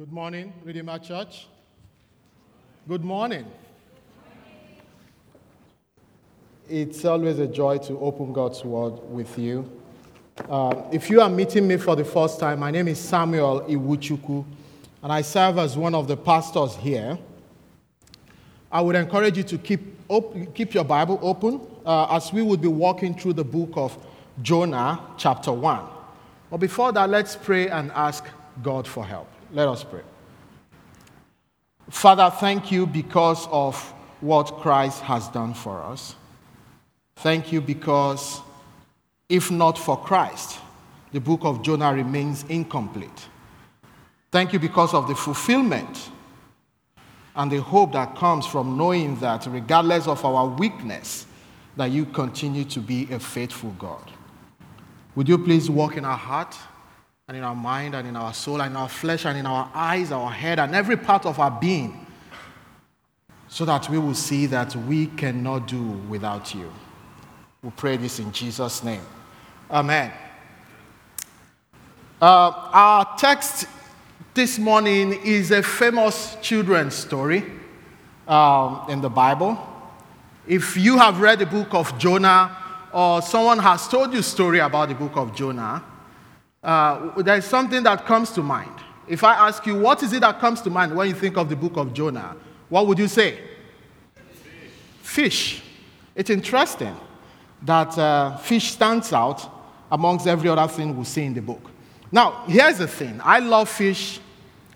Good morning, Redeemer Church. Good morning. It's always a joy to open God's Word with you. Uh, if you are meeting me for the first time, my name is Samuel Iwuchukwu, and I serve as one of the pastors here. I would encourage you to keep, op- keep your Bible open uh, as we would be walking through the book of Jonah, chapter 1. But before that, let's pray and ask God for help. Let us pray. Father, thank you because of what Christ has done for us. Thank you because if not for Christ, the book of Jonah remains incomplete. Thank you because of the fulfillment and the hope that comes from knowing that regardless of our weakness, that you continue to be a faithful God. Would you please walk in our heart? And in our mind and in our soul and in our flesh and in our eyes, our head, and every part of our being, so that we will see that we cannot do without you. We pray this in Jesus' name. Amen. Uh, our text this morning is a famous children's story um, in the Bible. If you have read the book of Jonah, or someone has told you a story about the book of Jonah, uh, there's something that comes to mind. If I ask you, what is it that comes to mind when you think of the book of Jonah? What would you say? Fish. fish. It's interesting that uh, fish stands out amongst every other thing we see in the book. Now, here's the thing I love fish.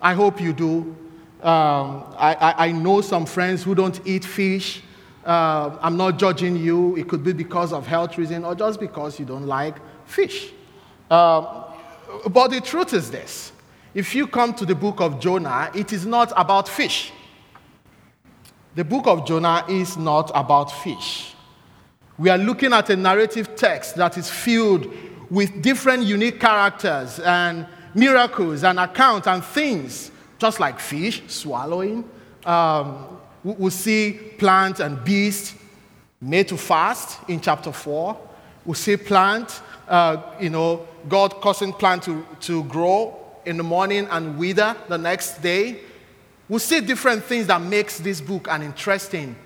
I hope you do. Um, I, I, I, know some friends who don't eat fish. Uh, I'm not judging you. It could be because of health reason or just because you don't like fish. Um, but the truth is this if you come to the book of Jonah, it is not about fish. The book of Jonah is not about fish. We are looking at a narrative text that is filled with different unique characters and miracles and accounts and things, just like fish swallowing. Um, we see plant and beast made to fast in chapter 4. We see plant uh, you know, God causing plant to, to grow in the morning and wither the next day. We see different things that makes this book an interesting,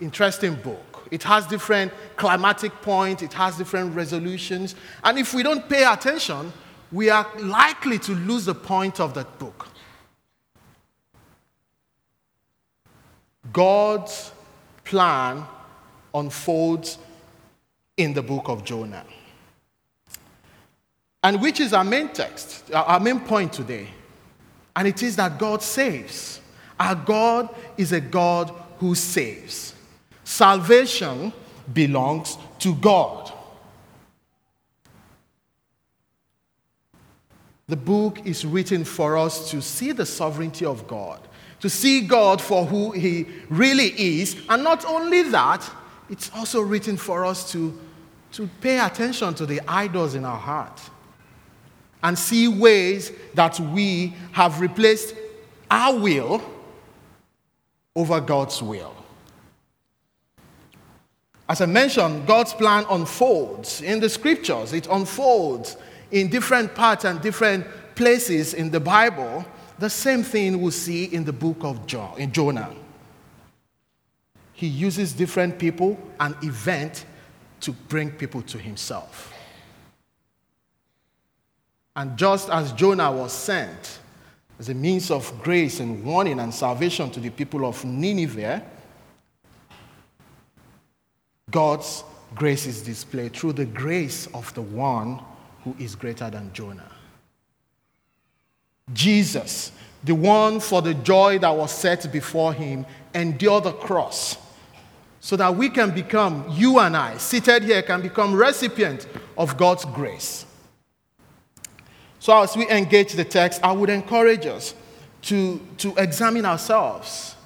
interesting book. It has different climatic points, it has different resolutions. And if we don't pay attention, we are likely to lose the point of that book. God's plan unfolds in the book of Jonah and which is our main text, uh, our main point today. And it is that God saves. Our God is a God who saves. Salvation belongs to God. The book is written for us to see the sovereignty of God, to see God for who He really is. And not only that, it's also written for us to, to pay attention to the idols in our heart and see ways that we have replaced our will over God's will. As I mentioned, God's plan unfolds in the scriptures, it unfolds in different parts and different places in the Bible. The same thing we see in the book of John, in Jonah. He uses different people and event to bring people to himself. And just as Jonah was sent as a means of grace and warning and salvation to the people of Nineveh, God's grace is displayed through the grace of the one who is greater than Jonah. Jesus, the one for the joy that was set before him, endured the cross so that we can become, you and I, seated here, can become recipient of God's grace. So, as we engage the text, I would encourage us to, to examine ourselves.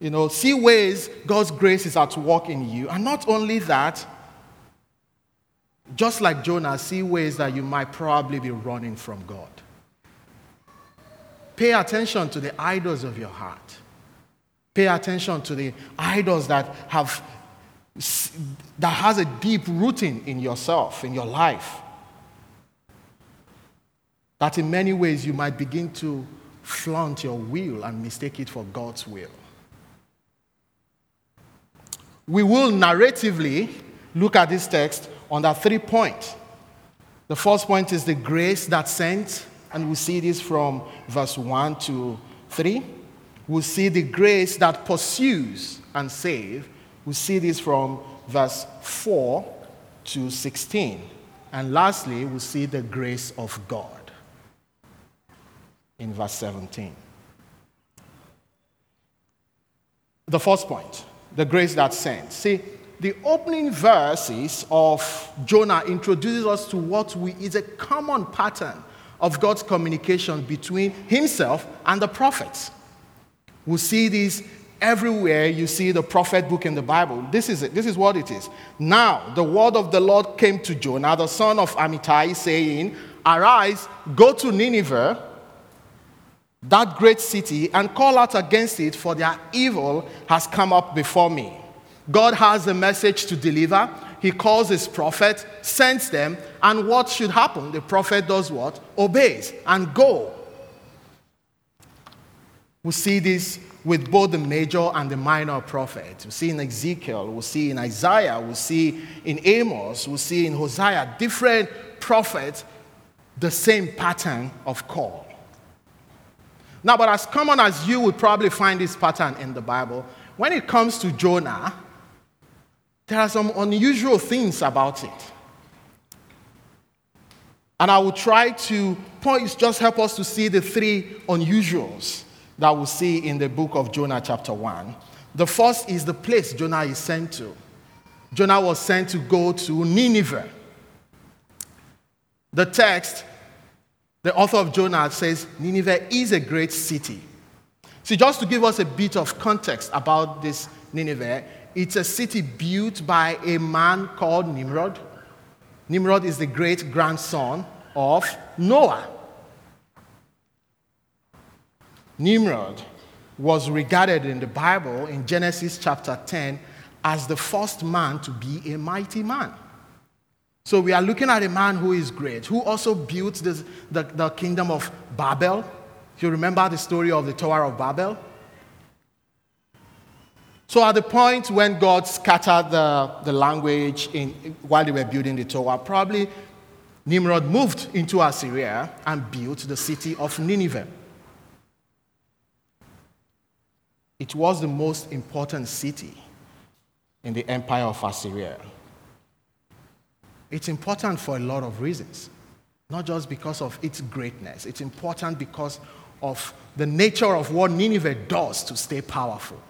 You know, see ways God's grace is at work in you. And not only that, just like Jonah, see ways that you might probably be running from God. Pay attention to the idols of your heart. Pay attention to the idols that have that has a deep rooting in yourself, in your life that in many ways you might begin to flaunt your will and mistake it for God's will. We will narratively look at this text under three points. The first point is the grace that sent, and we see this from verse 1 to 3. We see the grace that pursues and saves. We see this from verse 4 to 16. And lastly, we see the grace of God in verse 17. The first point, the grace that sent. See, the opening verses of Jonah introduces us to what we, is a common pattern of God's communication between himself and the prophets. We see this everywhere you see the prophet book in the Bible. This is it. This is what it is. Now, the word of the Lord came to Jonah, the son of Amittai, saying, Arise, go to Nineveh, that great city, and call out against it, for their evil has come up before me. God has a message to deliver. He calls his prophet, sends them, and what should happen? The prophet does what? Obeys and go. We see this with both the major and the minor prophets. We see in Ezekiel, we see in Isaiah, we see in Amos, we see in Hosea, different prophets, the same pattern of call. Now, but as common as you would probably find this pattern in the Bible, when it comes to Jonah, there are some unusual things about it. And I will try to point, just help us to see the three unusuals that we see in the book of Jonah, chapter 1. The first is the place Jonah is sent to. Jonah was sent to go to Nineveh. The text, the author of Jonah says Nineveh is a great city. See, just to give us a bit of context about this Nineveh, it's a city built by a man called Nimrod. Nimrod is the great grandson of Noah. Nimrod was regarded in the Bible in Genesis chapter 10 as the first man to be a mighty man. So we are looking at a man who is great, who also built this, the, the kingdom of Babel. You remember the story of the Tower of Babel. So at the point when God scattered the, the language in, while they were building the tower, probably Nimrod moved into Assyria and built the city of Nineveh. It was the most important city in the empire of Assyria. It's important for a lot of reasons, not just because of its greatness. It's important because of the nature of what Nineveh does to stay powerful.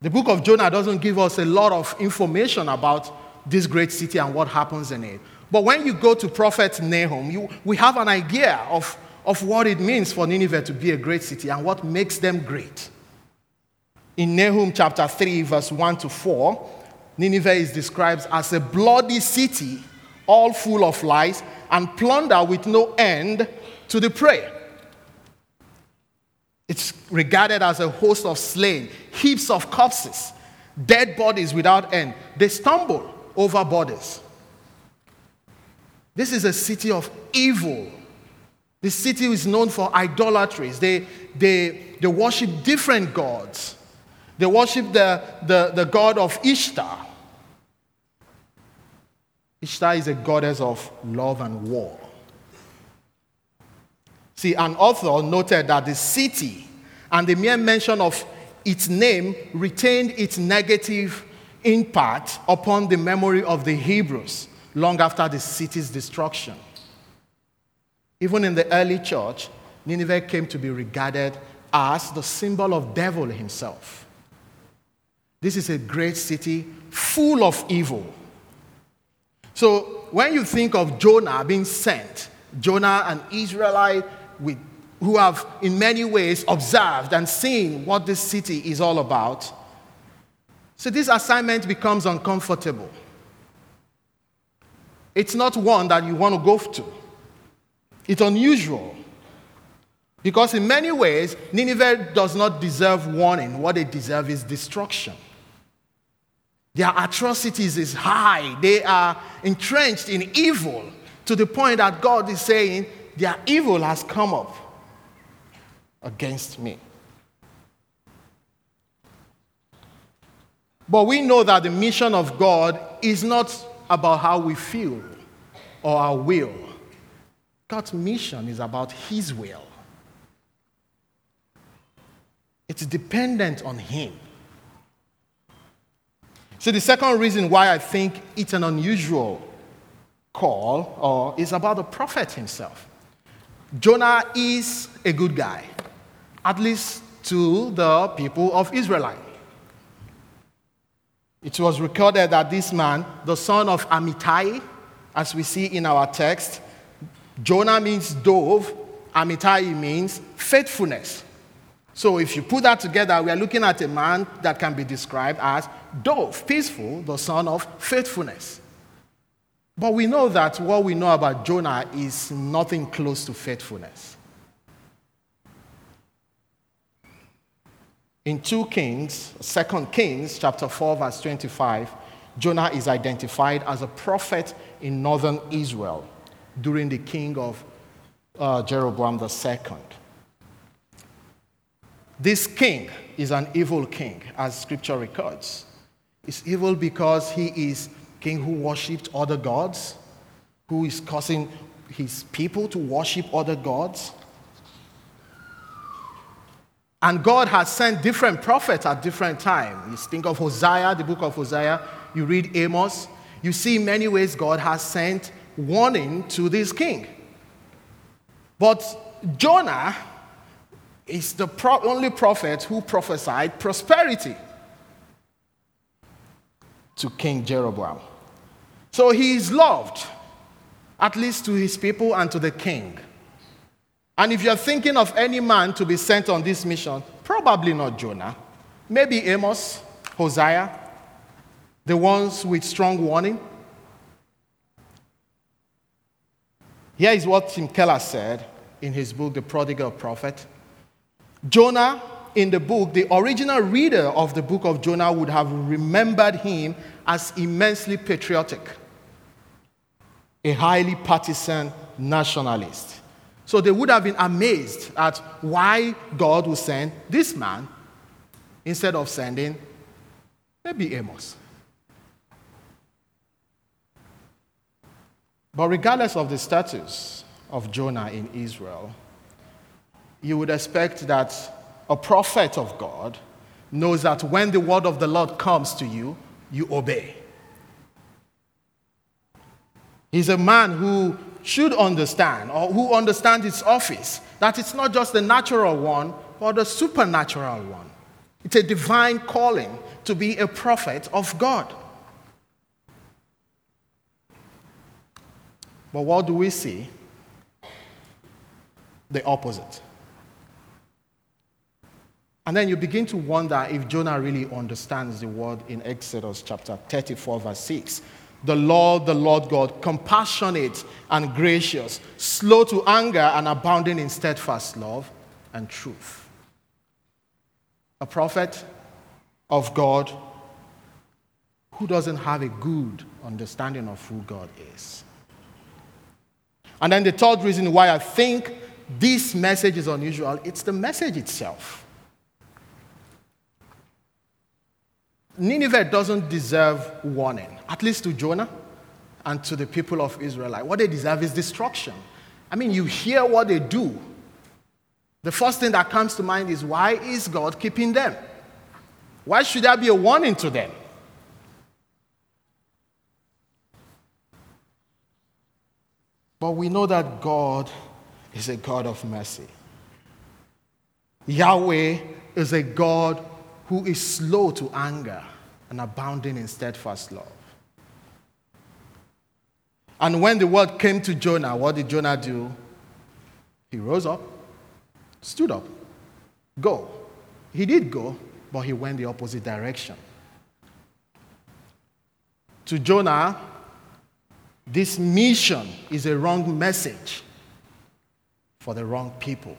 The book of Jonah doesn't give us a lot of information about this great city and what happens in it. But when you go to Prophet Nahum, you, we have an idea of of what it means for Nineveh to be a great city and what makes them great. In Nahum chapter 3, verse 1 to 4, Nineveh is described as a bloody city, all full of lies and plunder with no end to the prey. It's regarded as a host of slain, heaps of corpses, dead bodies without end. They stumble over bodies. This is a city of evil the city is known for idolatries. They, they, they worship different gods. They worship the, the, the god of Ishtar. Ishtar is a goddess of love and war. See, an author noted that the city and the mere mention of its name retained its negative impact upon the memory of the Hebrews long after the city's destruction. Even in the early church, Nineveh came to be regarded as the symbol of devil himself. This is a great city full of evil. So when you think of Jonah being sent, Jonah, an Israelite with, who have in many ways observed and seen what this city is all about, so this assignment becomes uncomfortable. It's not one that you want to go to. It's unusual. Because in many ways, Nineveh does not deserve warning. What they deserve is destruction. Their atrocities is high. They are entrenched in evil to the point that God is saying, their evil has come up against me. But we know that the mission of God is not about how we feel or our will. God's mission is about His will. It's dependent on Him. So, the second reason why I think it's an unusual call is about the prophet himself. Jonah is a good guy, at least to the people of Israelite. It was recorded that this man, the son of Amittai, as we see in our text, Jonah means dove, Amittai means faithfulness. So if you put that together, we are looking at a man that can be described as dove, peaceful, the son of faithfulness. But we know that what we know about Jonah is nothing close to faithfulness. In 2 Kings, 2 Kings, chapter 4, verse 25, Jonah is identified as a prophet in northern Israel during the king of uh, Jeroboam II. This king is an evil king, as scripture records. He's evil because he is king who worshipped other gods, who is causing his people to worship other gods. And God has sent different prophets at different times. You think of Hosea, the book of Hosea, you read Amos, you see many ways God has sent warning to this king. But Jonah is the pro- only prophet who prophesied prosperity to King Jeroboam. So he is loved, at least to his people and to the king. And if you're thinking of any man to be sent on this mission, probably not Jonah. Maybe Amos, Hosea, the ones with strong warning. Here is what Tim Keller said in his book, The Prodigal Prophet. Jonah, in the book, the original reader of the book of Jonah would have remembered him as immensely patriotic, a highly partisan nationalist. So they would have been amazed at why God would send this man instead of sending maybe Amos. But regardless of the status of Jonah in Israel, you would expect that a prophet of God knows that when the word of the Lord comes to you, you obey. He's a man who should understand, or who understands its office, that it's not just the natural one, but the supernatural one. It's a divine calling to be a prophet of God. But what do we see? The opposite. And then you begin to wonder if Jonah really understands the word in Exodus chapter 34, verse 6. The Lord, the Lord God, compassionate and gracious, slow to anger and abounding in steadfast love and truth. A prophet of God who doesn't have a good understanding of who God is. And then the third reason why I think this message is unusual, it's the message itself. Nineveh doesn't deserve warning, at least to Jonah and to the people of Israel. What they deserve is destruction. I mean, you hear what they do. The first thing that comes to mind is why is God keeping them? Why should there be a warning to them? But we know that God is a God of mercy. Yahweh is a God who is slow to anger and abounding in steadfast love. And when the word came to Jonah, what did Jonah do? He rose up, stood up, go. He did go, but he went the opposite direction. To Jonah, this mission is a wrong message for the wrong people.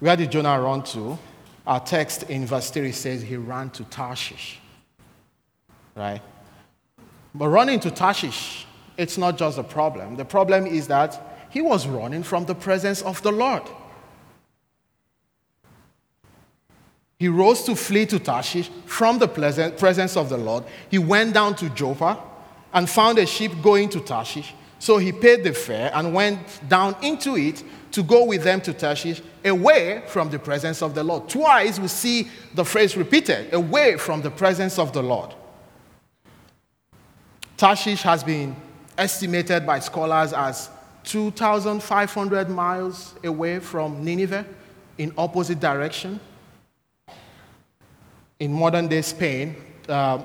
Where did Jonah run to? Our text in verse 3 says he ran to Tarshish. Right? But running to Tarshish it's not just a problem. The problem is that he was running from the presence of the Lord. He rose to flee to Tarshish from the presence of the Lord. He went down to Joppa and found a ship going to Tarshish. So he paid the fare and went down into it to go with them to Tarshish, away from the presence of the Lord. Twice we see the phrase repeated away from the presence of the Lord. Tarshish has been estimated by scholars as 2,500 miles away from Nineveh in opposite direction in modern day Spain. Uh,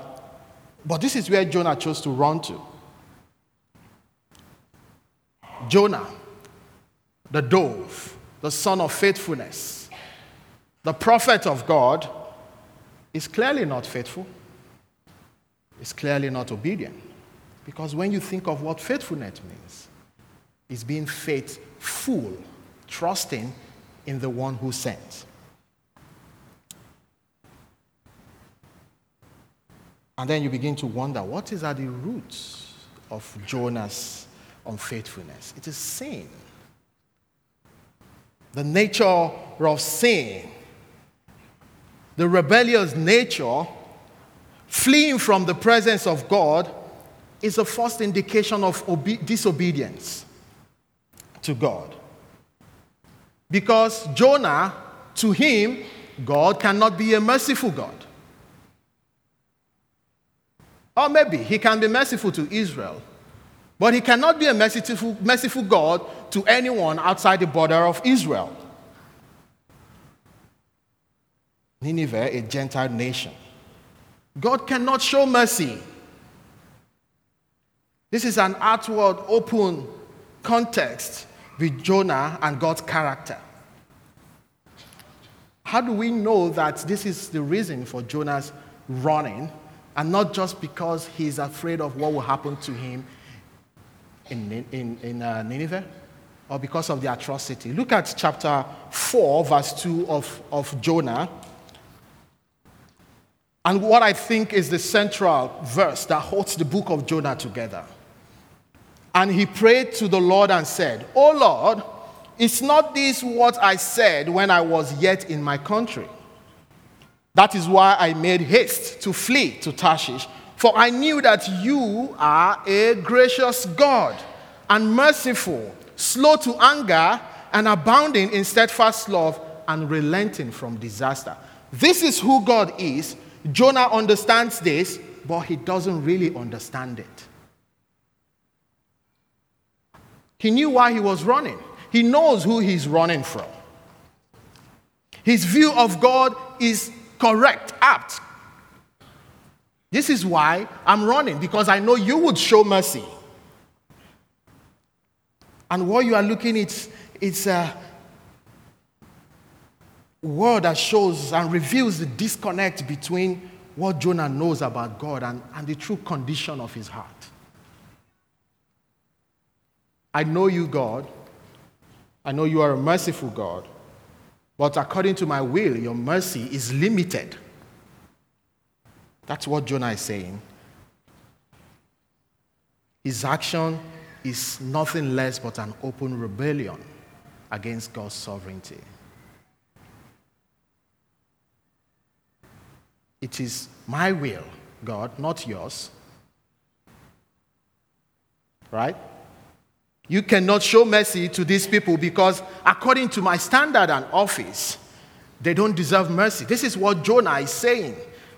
but this is where Jonah chose to run to. Jonah, the dove, the son of faithfulness, the prophet of God, is clearly not faithful. Is clearly not obedient. Because when you think of what faithfulness means, it's being faithful, trusting in the one who sent. And then you begin to wonder what is at the roots of Jonah's unfaithfulness? It is sin. The nature of sin, the rebellious nature, fleeing from the presence of God, is a first indication of obe- disobedience to God. Because Jonah, to him, God cannot be a merciful God. Or maybe he can be merciful to Israel, but he cannot be a merciful, merciful God to anyone outside the border of Israel. Nineveh, a Gentile nation. God cannot show mercy. This is an outward, open context with Jonah and God's character. How do we know that this is the reason for Jonah's running and not just because he's afraid of what will happen to him in, in, in uh, Nineveh or because of the atrocity. Look at chapter 4, verse 2 of, of Jonah. And what I think is the central verse that holds the book of Jonah together. And he prayed to the Lord and said, O Lord, is not this what I said when I was yet in my country? That is why I made haste to flee to Tarshish, for I knew that you are a gracious God and merciful, slow to anger, and abounding in steadfast love and relenting from disaster. This is who God is. Jonah understands this, but he doesn't really understand it. He knew why he was running, he knows who he's running from. His view of God is correct, apt. This is why I'm running, because I know you would show mercy. And what you are looking at, it's a word that shows and reveals the disconnect between what Jonah knows about God and, and the true condition of his heart. I know you, God. I know you are a merciful God. But according to my will, your mercy is limited. That's what Jonah is saying. His action is nothing less but an open rebellion against God's sovereignty. It is my will, God, not yours. Right? You cannot show mercy to these people because, according to my standard and office, they don't deserve mercy. This is what Jonah is saying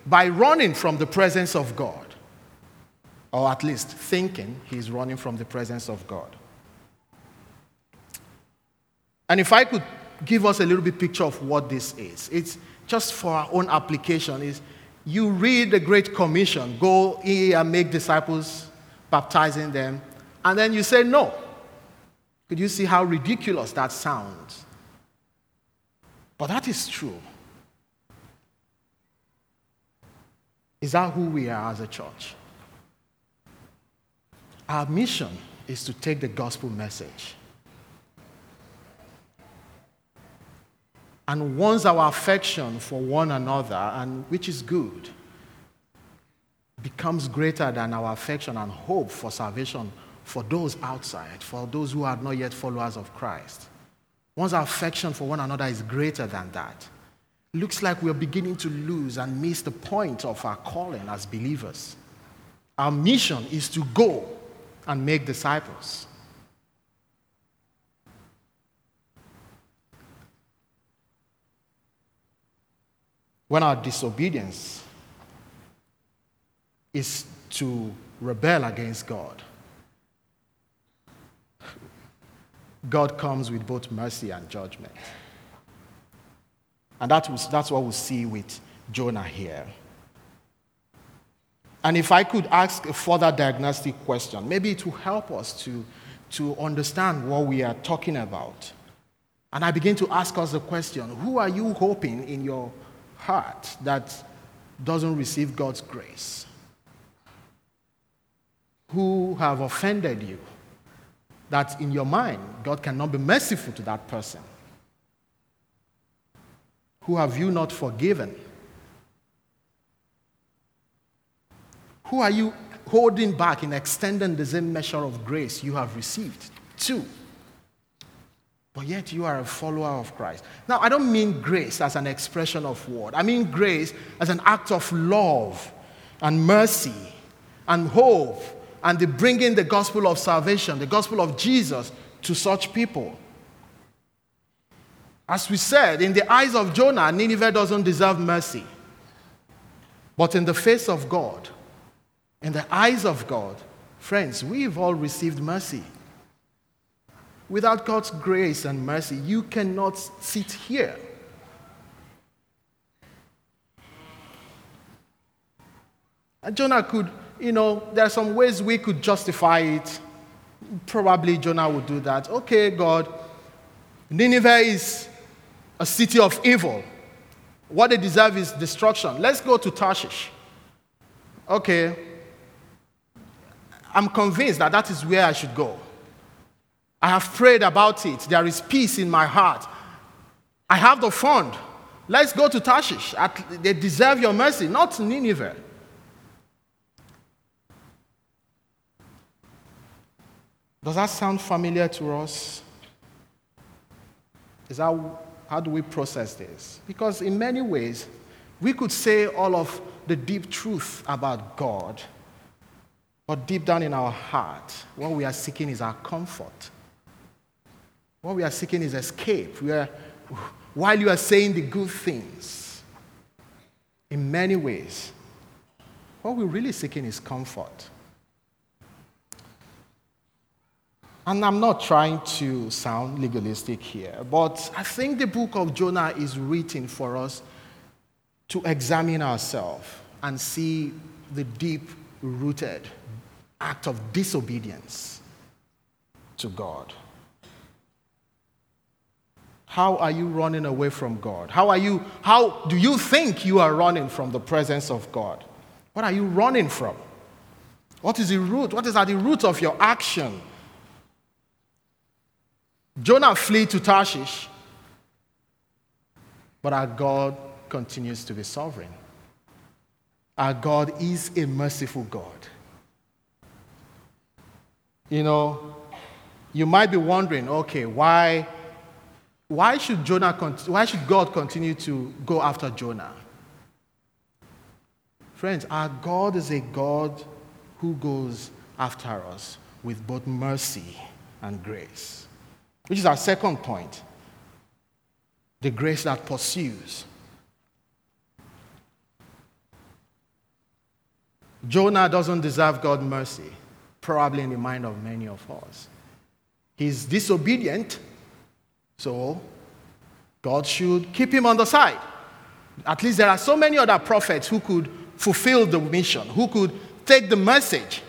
by running from the presence of God, or at least thinking he's running from the presence of God. And if I could give us a little bit picture of what this is, it's just for our own application. Is you read the Great Commission, go here and make disciples, baptizing them, and then you say no. Could you see how ridiculous that sounds? But that is true. Is that who we are as a church? Our mission is to take the gospel message. And once our affection for one another, and which is good, becomes greater than our affection and hope for salvation for those outside, for those who are not yet followers of Christ. Once our affection for one another is greater than that, looks like we're beginning to lose and miss the point of our calling as believers. Our mission is to go and make disciples. When our disobedience is to rebel against God, God comes with both mercy and judgment. And that was, that's what we see with Jonah here. And if I could ask a further diagnostic question, maybe it will help us to, to understand what we are talking about. And I begin to ask us the question who are you hoping in your heart that doesn't receive God's grace? Who have offended you? that in your mind, God cannot be merciful to that person? Who have you not forgiven? Who are you holding back in extending the same measure of grace you have received? to? But yet you are a follower of Christ. Now, I don't mean grace as an expression of word. I mean grace as an act of love and mercy and hope and the bringing the gospel of salvation, the gospel of Jesus to such people. As we said, in the eyes of Jonah, Nineveh doesn't deserve mercy. But in the face of God, in the eyes of God, friends, we've all received mercy. Without God's grace and mercy, you cannot sit here. And Jonah could you know, there are some ways we could justify it. Probably Jonah would do that. Okay, God, Nineveh is a city of evil. What they deserve is destruction. Let's go to Tarshish. Okay. I'm convinced that that is where I should go. I have prayed about it. There is peace in my heart. I have the fund. Let's go to Tarshish. They deserve your mercy, not Nineveh. Does that sound familiar to us? Is that how do we process this? Because in many ways, we could say all of the deep truth about God, but deep down in our heart, what we are seeking is our comfort. What we are seeking is escape. We are, while you are saying the good things, in many ways, what we're really seeking is comfort. And I'm not trying to sound legalistic here, but I think the book of Jonah is written for us to examine ourselves and see the deep rooted act of disobedience to God. How are you running away from God? How are you how do you think you are running from the presence of God? What are you running from? What is the root? What is at the root of your action? Jonah fled to Tarshish, but our God continues to be sovereign. Our God is a merciful God. You know, you might be wondering, okay, why, why should Jonah, why should God continue to go after Jonah? Friends, our God is a God who goes after us with both mercy and grace which is our second point the grace that pursues. Jonah doesn't deserve God's mercy, probably in the mind of many of us. He's disobedient, so God should keep him on the side. At least there are so many other prophets who could fulfill the mission, who could take the message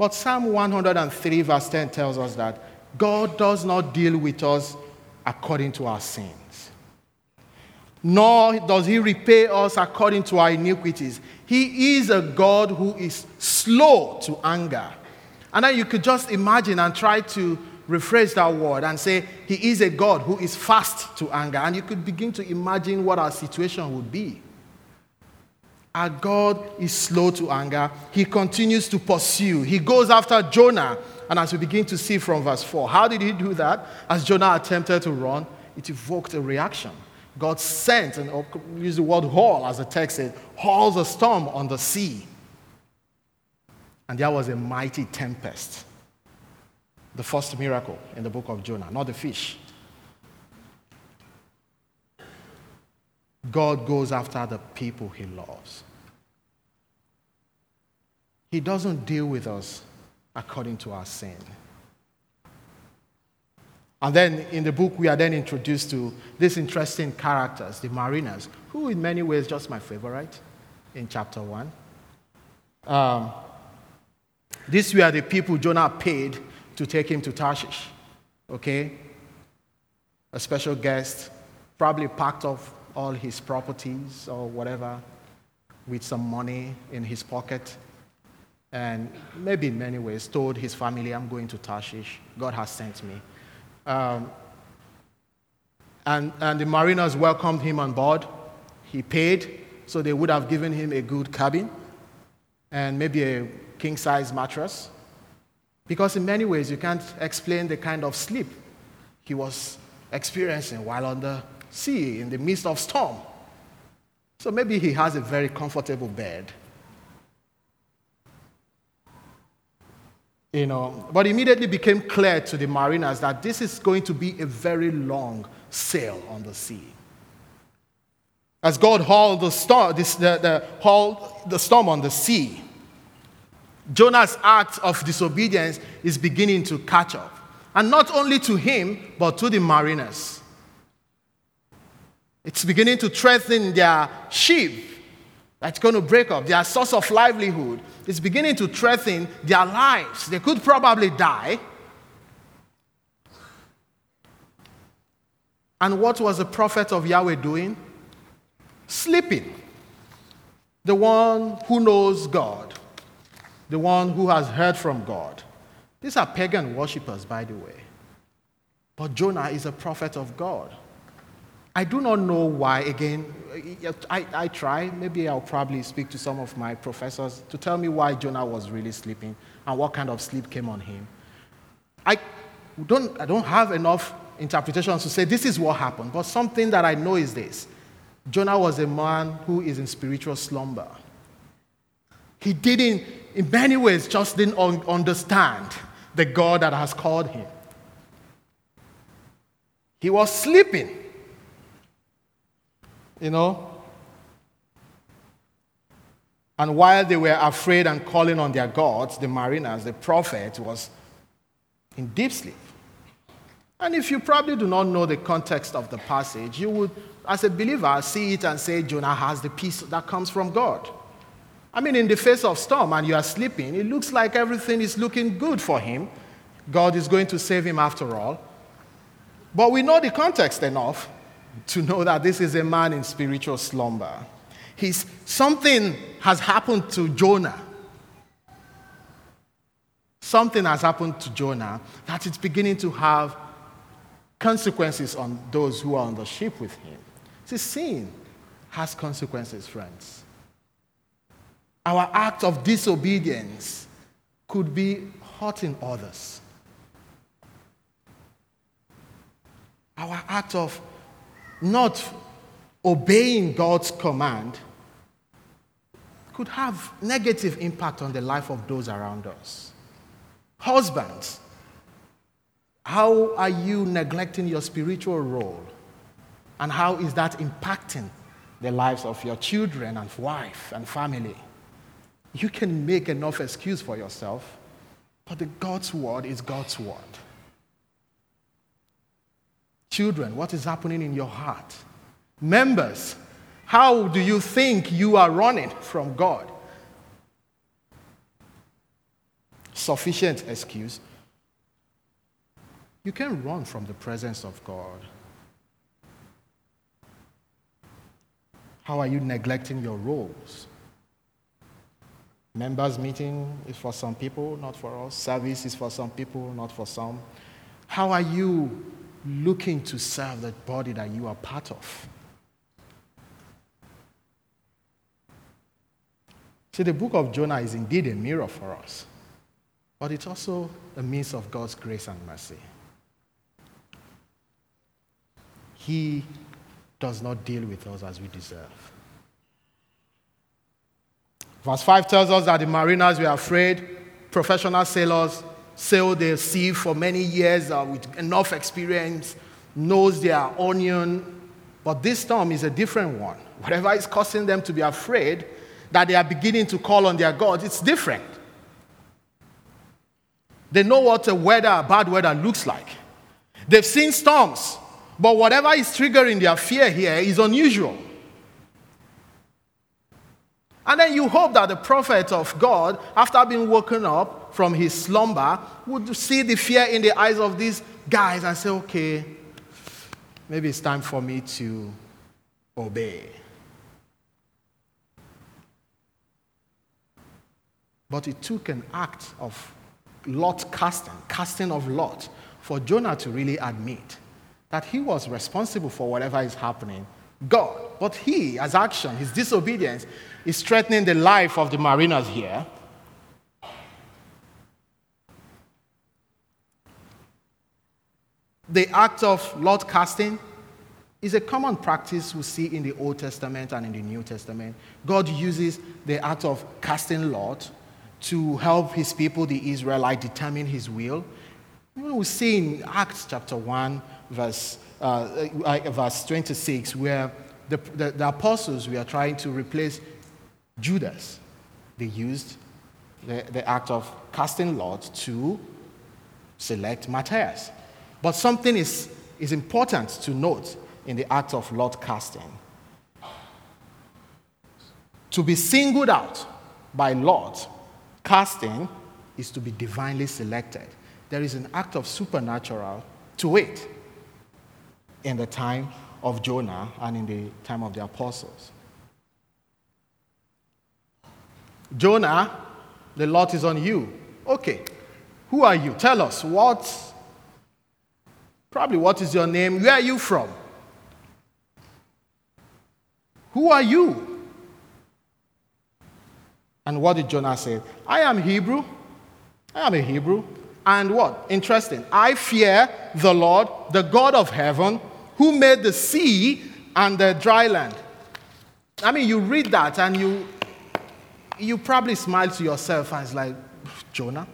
but Psalm 103, verse 10 tells us that God does not deal with us according to our sins, nor does He repay us according to our iniquities. He is a God who is slow to anger. And then you could just imagine and try to rephrase that word and say, He is a God who is fast to anger. And you could begin to imagine what our situation would be. Our God is slow to anger. He continues to pursue. He goes after Jonah. And as we begin to see from verse 4, how did he do that? As Jonah attempted to run, it evoked a reaction. God sent, and use the word haul as the text said, hauls a storm on the sea. And there was a mighty tempest. The first miracle in the book of Jonah, not the fish. God goes after the people he loves. He doesn't deal with us according to our sin. And then in the book, we are then introduced to these interesting characters, the mariners, who in many ways just my favorite in chapter 1. Um, these were the people Jonah paid to take him to Tarshish. Okay? A special guest, probably packed off all his properties or whatever with some money in his pocket. And maybe in many ways told his family, I'm going to Tarshish. God has sent me. Um, and, and the mariners welcomed him on board. He paid, so they would have given him a good cabin and maybe a king size mattress. Because in many ways, you can't explain the kind of sleep he was experiencing while on the sea in the midst of storm. So maybe he has a very comfortable bed. You know, but immediately became clear to the mariners that this is going to be a very long sail on the sea. As God hauled the storm, this, the, the, hauled the storm on the sea, Jonah's act of disobedience is beginning to catch up. And not only to him, but to the mariners. It's beginning to threaten their sheep that's going to break up, their source of livelihood. It's beginning to threaten their lives. They could probably die. And what was the prophet of Yahweh doing? Sleeping. The one who knows God, the one who has heard from God. These are pagan worshippers, by the way. But Jonah is a prophet of God. I do not know why, again, I, I try. Maybe I'll probably speak to some of my professors to tell me why Jonah was really sleeping and what kind of sleep came on him. I don't, I don't have enough interpretations to say this is what happened, but something that I know is this Jonah was a man who is in spiritual slumber. He didn't, in many ways, just didn't understand the God that has called him. He was sleeping you know. And while they were afraid and calling on their gods, the mariners, the prophet was in deep sleep. And if you probably do not know the context of the passage, you would, as a believer, see it and say Jonah has the peace that comes from God. I mean, in the face of storm and you are sleeping, it looks like everything is looking good for him. God is going to save him after all. But we know the context enough to know that this is a man in spiritual slumber. He's, something has happened to Jonah. Something has happened to Jonah that it's beginning to have consequences on those who are on the ship with him. See, sin has consequences, friends. Our act of disobedience could be hurting others. Our act of not obeying God's command could have negative impact on the life of those around us. Husbands, how are you neglecting your spiritual role? And how is that impacting the lives of your children and wife and family? You can make enough excuse for yourself, but the God's word is God's word. Children, what is happening in your heart? Members, how do you think you are running from God? Sufficient excuse. You can run from the presence of God. How are you neglecting your roles? Members' meeting is for some people, not for us. Service is for some people, not for some. How are you looking to serve that body that you are part of. See, the book of Jonah is indeed a mirror for us, but it's also a means of God's grace and mercy. He does not deal with us as we deserve. Verse 5 tells us that the mariners were afraid. Professional sailors sail the sea for many years uh, with enough experience, knows their onion. But this storm is a different one. Whatever is causing them to be afraid that they are beginning to call on their God, it's different. They know what a weather, bad weather looks like. They've seen storms, but whatever is triggering their fear here is unusual. And then you hope that the prophet of God, after being woken up from his slumber, would see the fear in the eyes of these guys and say, okay, maybe it's time for me to obey. But it took an act of lot casting, casting of lot, for Jonah to really admit that he was responsible for whatever is happening. God. But he, as action, his disobedience, is threatening the life of the mariners here. The act of lot casting is a common practice we see in the Old Testament and in the New Testament. God uses the act of casting lot to help his people, the Israelites, determine his will. We see in Acts chapter 1, verse, uh, verse 26, where the, the, the apostles were trying to replace Judas. They used the, the act of casting lots to select Matthias. But something is, is important to note in the act of lot casting. To be singled out by lot casting is to be divinely selected. There is an act of supernatural to it in the time of Jonah and in the time of the apostles. Jonah, the lot is on you. Okay, who are you? Tell us what, probably what is your name? Where are you from? Who are you? And what did Jonah say? I am Hebrew. I am a Hebrew. And what? Interesting. I fear the Lord, the God of heaven, who made the sea and the dry land. I mean, you read that and you, you probably smile to yourself and it's like, Jonah,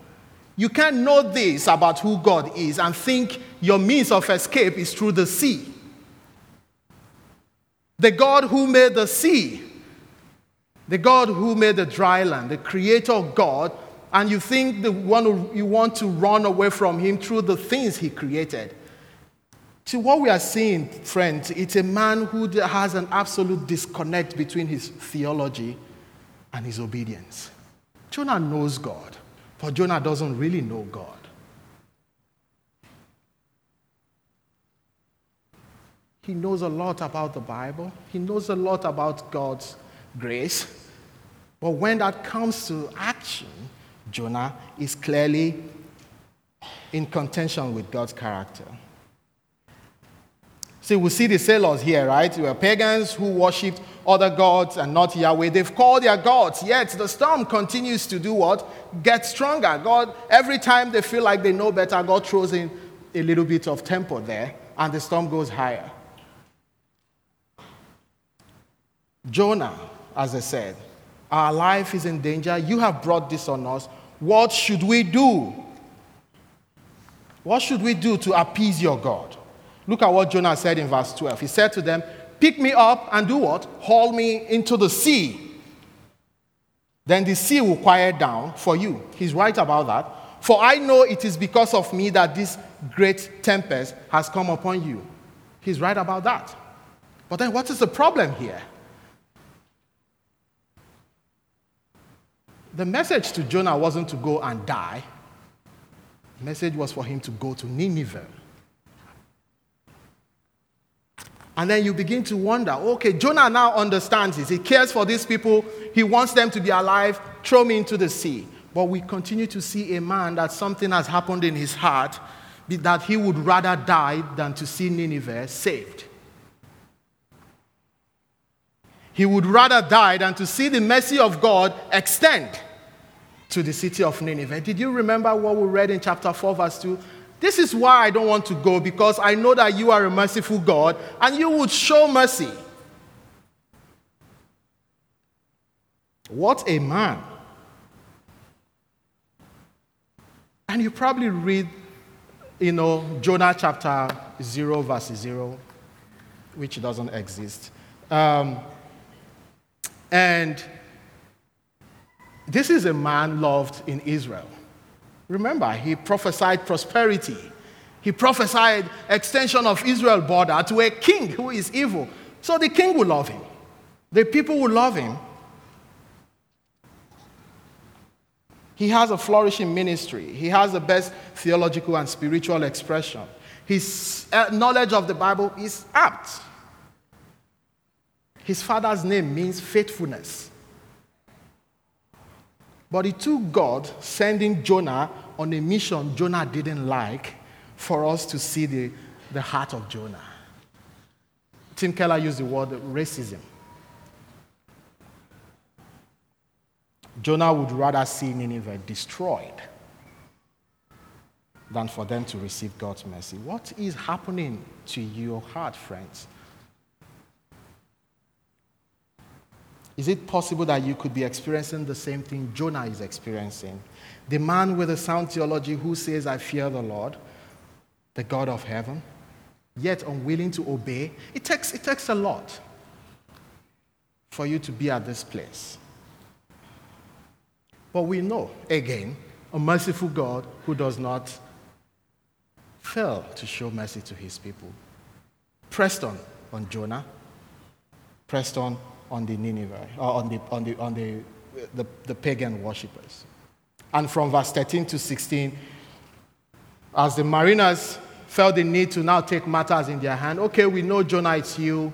you can't know this about who God is and think your means of escape is through the sea. The God who made the sea, the God who made the dry land, the creator God, and you think the one you want to run away from him through the things he created. See, what we are seeing, friends, it's a man who has an absolute disconnect between his theology and his obedience. Jonah knows God, but Jonah doesn't really know God. He knows a lot about the Bible, he knows a lot about God's grace. But when that comes to action, Jonah is clearly in contention with God's character. See, we see the sailors here, right? They were pagans who worshipped other gods and not Yahweh. They've called their gods, yet the storm continues to do what? Get stronger. God, every time they feel like they know better, God throws in a little bit of temper there, and the storm goes higher. Jonah, as I said, our life is in danger. You have brought this on us. What should we do? What should we do to appease your God? Look at what Jonah said in verse 12. He said to them, Pick me up and do what? Haul me into the sea. Then the sea will quiet down for you. He's right about that. For I know it is because of me that this great tempest has come upon you. He's right about that. But then what is the problem here? The message to Jonah wasn't to go and die. The message was for him to go to Nineveh And then you begin to wonder okay, Jonah now understands this. He cares for these people, he wants them to be alive, throw me into the sea. But we continue to see a man that something has happened in his heart that he would rather die than to see Nineveh saved. he would rather die than to see the mercy of God extend to the city of Nineveh. Did you remember what we read in chapter 4, verse 2? This is why I don't want to go because I know that you are a merciful God and you would show mercy. What a man. And you probably read, you know, Jonah chapter 0, verse 0, which doesn't exist. Um, and this is a man loved in Israel. Remember, he prophesied prosperity. He prophesied extension of Israel border to a king who is evil. So the king will love him. The people will love him. He has a flourishing ministry. He has the best theological and spiritual expression. His uh, knowledge of the Bible is apt. His father's name means faithfulness. But it took God sending Jonah on a mission Jonah didn't like for us to see the, the heart of Jonah. Tim Keller used the word racism. Jonah would rather see Nineveh destroyed than for them to receive God's mercy. What is happening to your heart, friends? Is it possible that you could be experiencing the same thing Jonah is experiencing? The man with a sound theology who says, I fear the Lord, the God of heaven, yet unwilling to obey. It takes, it takes a lot for you to be at this place. But we know, again, a merciful God who does not fail to show mercy to his people. Pressed on on Jonah, pressed on on the Nineveh, or on the, on the, on the, the, the pagan worshippers. And from verse 13 to 16, as the mariners felt the need to now take matters in their hand, okay, we know Jonah, it's you.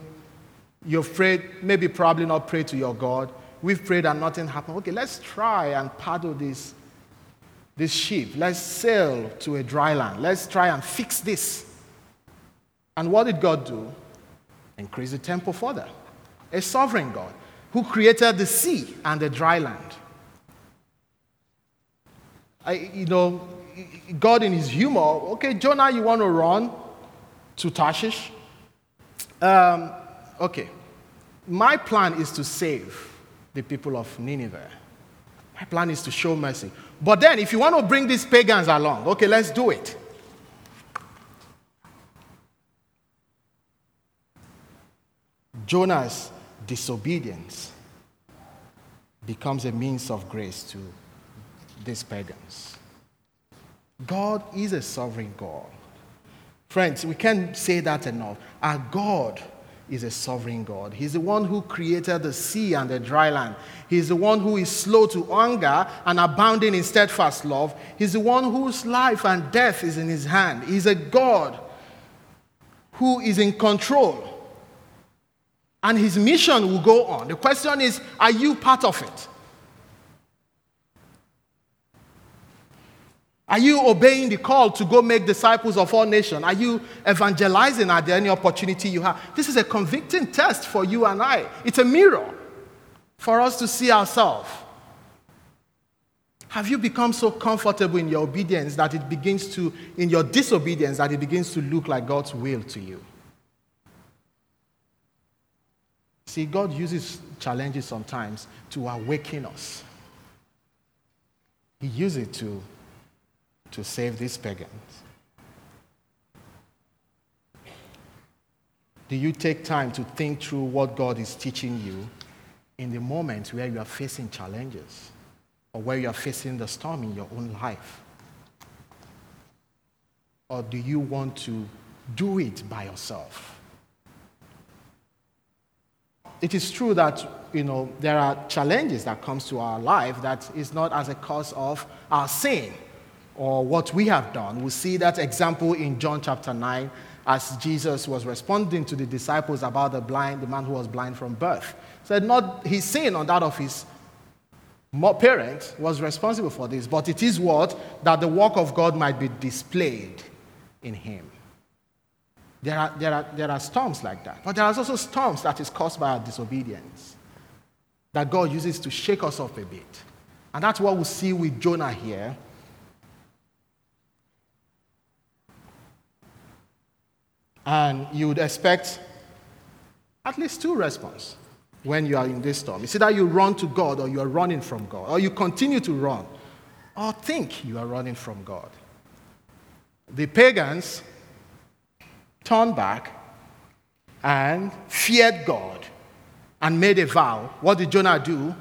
You've prayed, maybe probably not prayed to your God. We've prayed and nothing happened. Okay, let's try and paddle this, this ship. Let's sail to a dry land. Let's try and fix this. And what did God do? Increase the tempo further a sovereign God who created the sea and the dry land. I, you know, God in his humor, okay, Jonah, you want to run to Tarshish? Um, okay, my plan is to save the people of Nineveh. My plan is to show mercy. But then, if you want to bring these pagans along, okay, let's do it. Jonah's disobedience becomes a means of grace to these pagans. God is a sovereign God. Friends, we can't say that enough. Our God is a sovereign God. He's the one who created the sea and the dry land. He's the one who is slow to anger and abounding in steadfast love. He's the one whose life and death is in his hand. He's a God who is in control and his mission will go on. The question is are you part of it? Are you obeying the call to go make disciples of all nations? Are you evangelizing Are there any opportunity you have? This is a convicting test for you and I. It's a mirror for us to see ourselves. Have you become so comfortable in your obedience that it begins to, in your disobedience, that it begins to look like God's will to you? See, God uses challenges sometimes to awaken us. He uses it to, to save these pagans. Do you take time to think through what God is teaching you in the moment where you are facing challenges or where you are facing the storm in your own life? Or do you want to do it by yourself? It is true that you know there are challenges that comes to our life that is not as a cause of our sin or what we have done. We see that example in John chapter 9 as Jesus was responding to the disciples about the blind, the man who was blind from birth. Said not his sin on that of his parent was responsible for this, but it is what that the work of God might be displayed in him. There are, there, are, there are storms like that. But there are also storms that is caused by our disobedience that God uses to shake us up a bit. And that's what we see with Jonah here. And you would expect at least two responses when you are in this storm. It's either you run to God or you are running from God, or you continue to run, or think you are running from God. The pagans turned back and feared God and made a vow. What did Jonah do?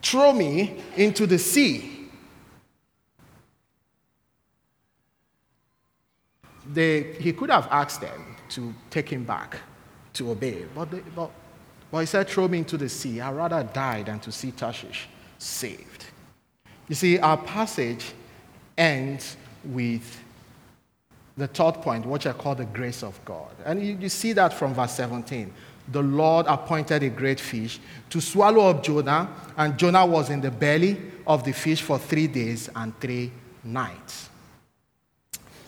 Throw me into the sea. They, he could have asked them to take him back to obey, but, they, but, but he said, Throw me into the sea. I'd rather die than to see Tarshish saved. You see, our passage ends with the third point, which I call the grace of God. And you, you see that from verse 17 the Lord appointed a great fish to swallow up Jonah, and Jonah was in the belly of the fish for three days and three nights.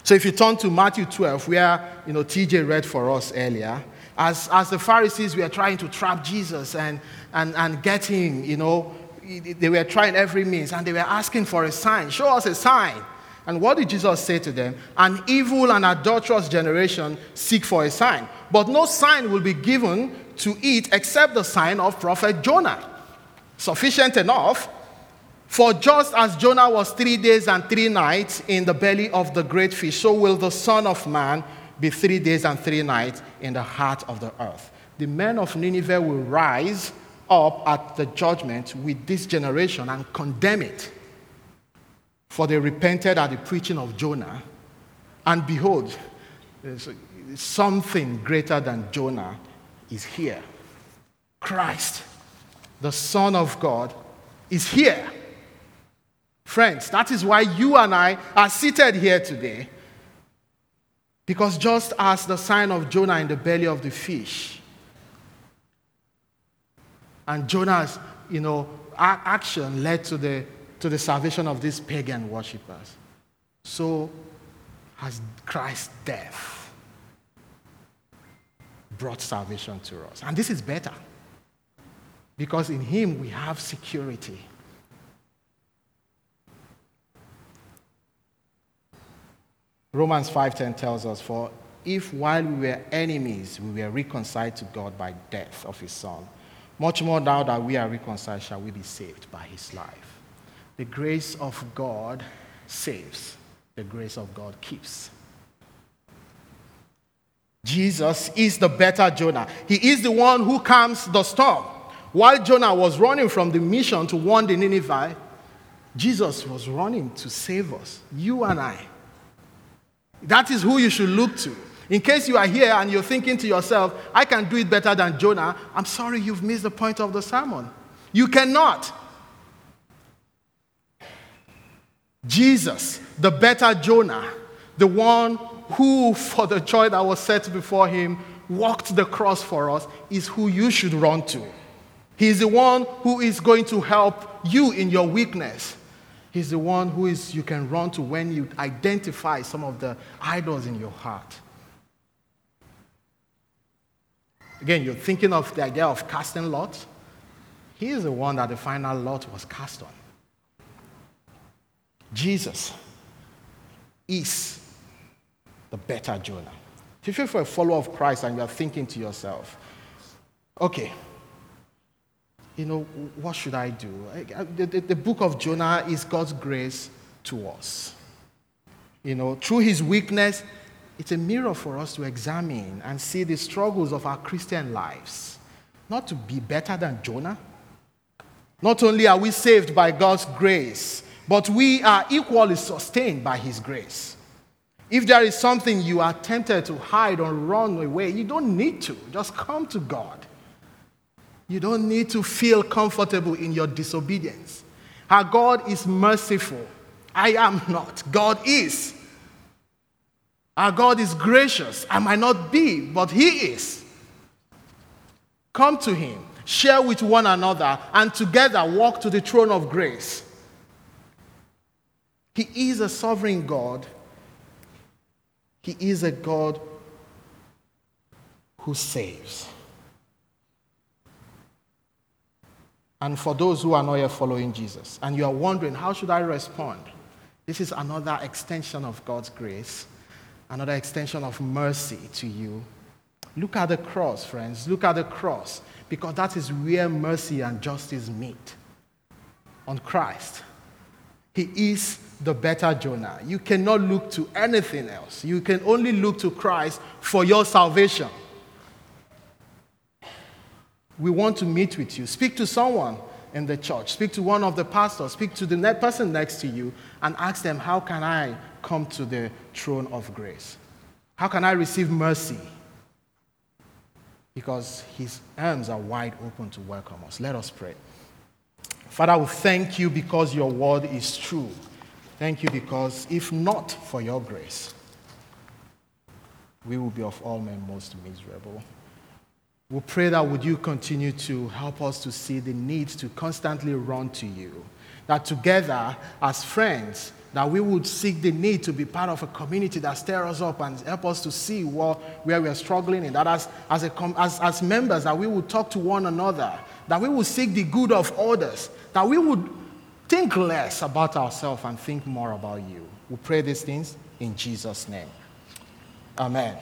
So if you turn to Matthew 12, where you know TJ read for us earlier, as, as the Pharisees were trying to trap Jesus and, and, and get him, you know, they were trying every means and they were asking for a sign. Show us a sign. And what did Jesus say to them? An evil and adulterous generation seek for a sign, but no sign will be given to it except the sign of prophet Jonah. Sufficient enough, for just as Jonah was three days and three nights in the belly of the great fish, so will the Son of Man be three days and three nights in the heart of the earth. The men of Nineveh will rise up at the judgment with this generation and condemn it. For they repented at the preaching of Jonah, and behold, something greater than Jonah is here. Christ, the Son of God, is here. Friends, that is why you and I are seated here today. Because just as the sign of Jonah in the belly of the fish, and Jonah's, you know, action led to the to the salvation of these pagan worshippers, so has Christ's death brought salvation to us. And this is better because in Him we have security. Romans 5:10 tells us for if while we were enemies we were reconciled to God by death of his son much more now that we are reconciled shall we be saved by his life the grace of God saves, the grace of God keeps. Jesus is the better Jonah. He is the one who calms the storm. While Jonah was running from the mission to warn the Nineveh, Jesus was running to save us, you and I. That is who you should look to. In case you are here and you're thinking to yourself, I can do it better than Jonah, I'm sorry you've missed the point of the sermon. You cannot. Jesus, the better Jonah, the one who, for the joy that was set before him, walked the cross for us, is who you should run to. He's the one who is going to help you in your weakness. He's the one who is you can run to when you identify some of the idols in your heart. Again, you're thinking of the idea of casting lots. He is the one that the final lot was cast on. Jesus is the better Jonah. If you're a follower of Christ and you're thinking to yourself, okay, you know, what should I do? The, the, the, book of Jonah is God's grace to us. You know, through his weakness, it's a mirror for us to examine and see the struggles of our Christian lives. Not to be better than Jonah. Not only are we saved by God's grace, but we are equally sustained by His grace. If there is something you are tempted to hide or run away, you don't need to. Just come to God. You don't need to feel comfortable in your disobedience. Our God is merciful. I am not. God is. Our God is gracious. I might not be, but He is. Come to Him, share with one another, and together walk to the throne of grace. He is a sovereign God. He is a God who saves. And for those who are not yet following Jesus, and you are wondering, how should I respond? This is another extension of God's grace, another extension of mercy to you. Look at the cross, friends. Look at the cross, because that is where mercy and justice meet on Christ. He is the better Jonah. You cannot look to anything else. You can only look to Christ for your salvation. We want to meet with you. Speak to someone in the church. Speak to one of the pastors. Speak to the person next to you and ask them, How can I come to the throne of grace? How can I receive mercy? Because his arms are wide open to welcome us. Let us pray. Father, we thank you because your word is true. Thank you because if not for your grace, we will be of all men most miserable. We pray that would you continue to help us to see the need to constantly run to you. That together, as friends, that we would seek the need to be part of a community that stirs us up and help us to see what, where we are struggling in. That as, as, a, as, as members, that we would talk to one another, that we would seek the good of others, that we would think less about ourselves and think more about you. We pray these things in Jesus' name. Amen.